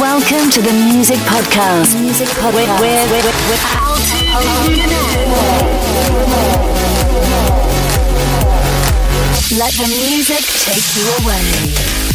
Welcome to the Music Podcast. Music Podcast. We're, we're, we're, Let the music take you away.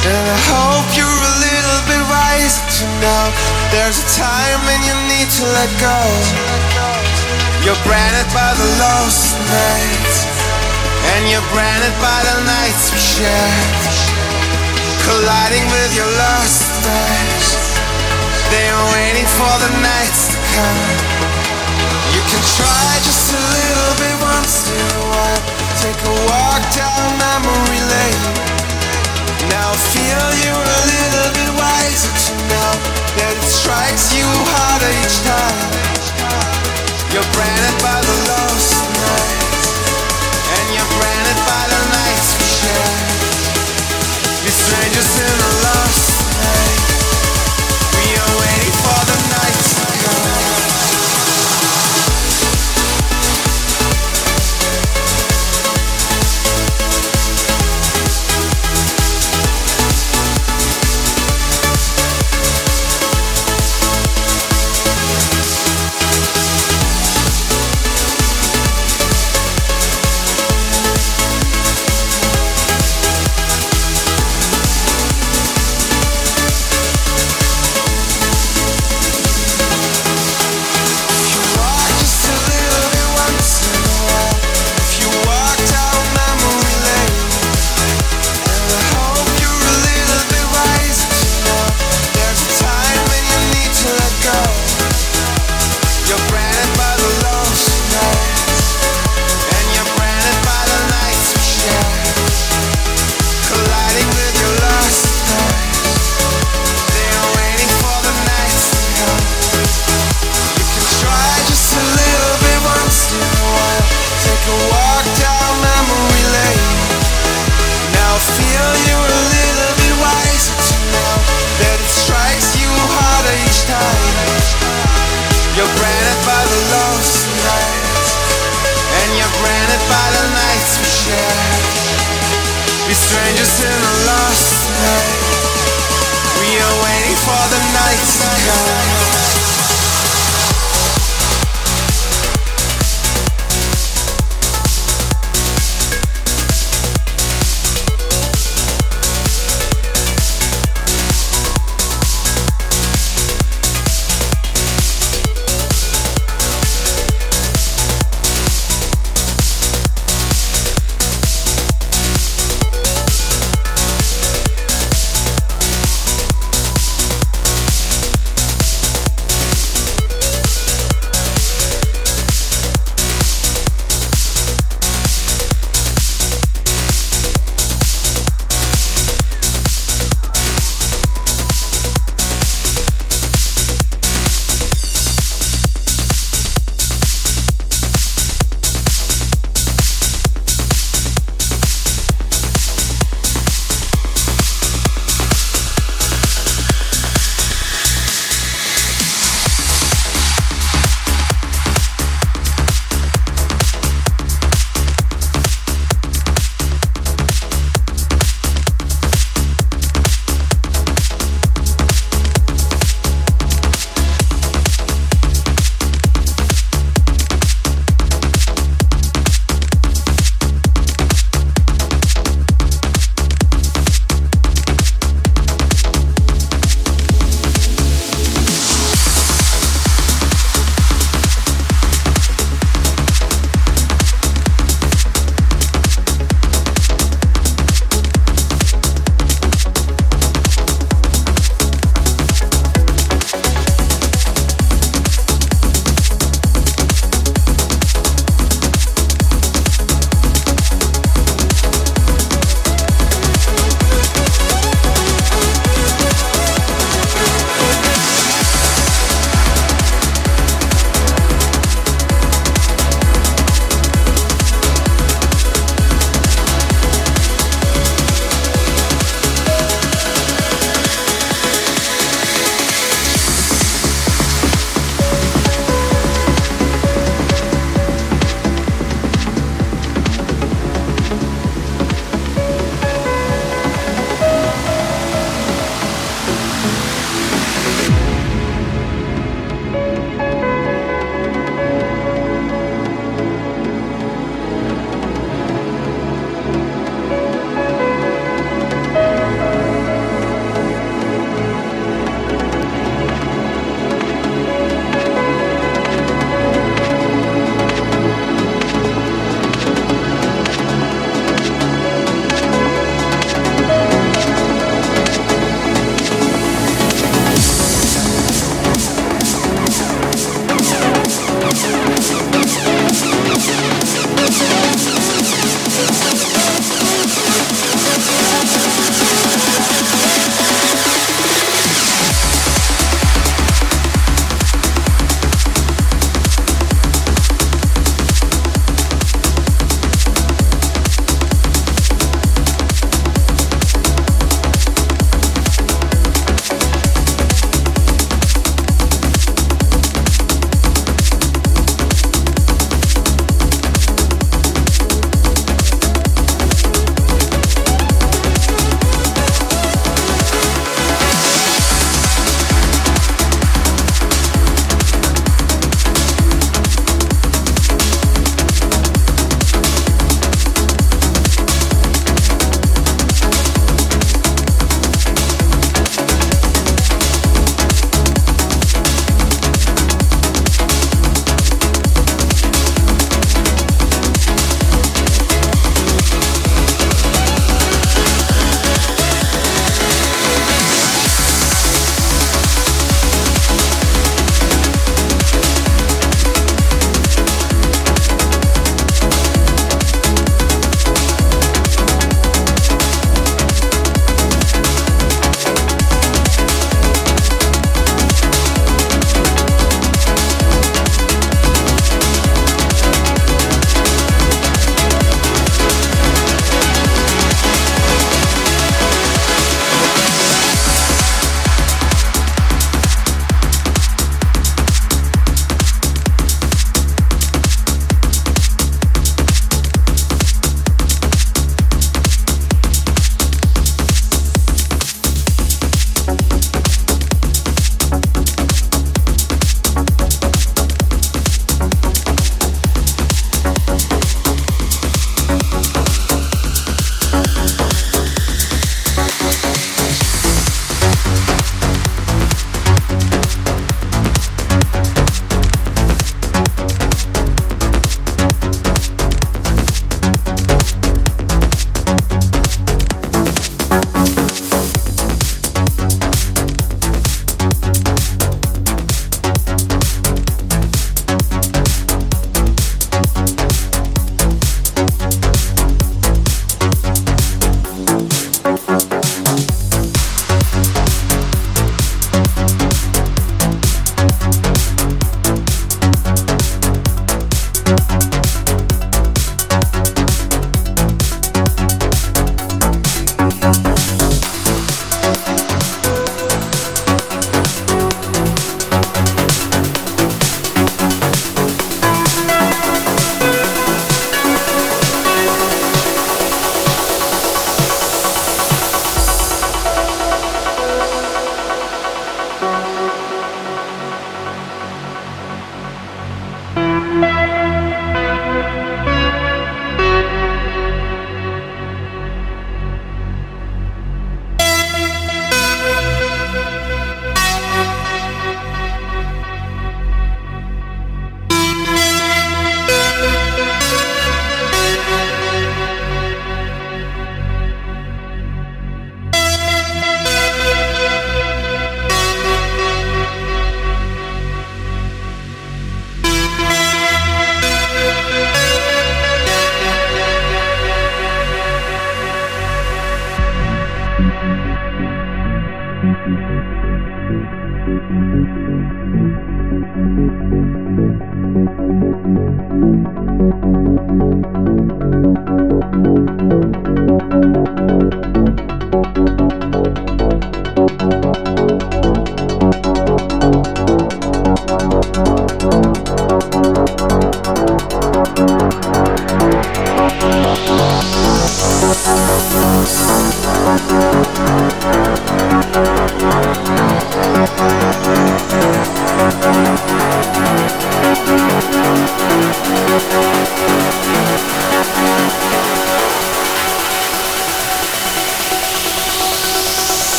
And I hope you're a little bit wiser to know there's a time when you need to let go. You're branded by the lost nights, and you're branded by the nights we shared. Colliding with your lost eyes, they're waiting for the nights to come. You can try just a little bit once in a while take a walk down memory lane. Now feel you're a little bit wiser to know that it strikes you harder each time. You're branded by the lost nights, and you're branded by the nights we share. We're strangers in a lost night. We are waiting for the night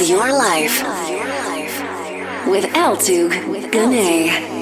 of your life. With Altug Guney.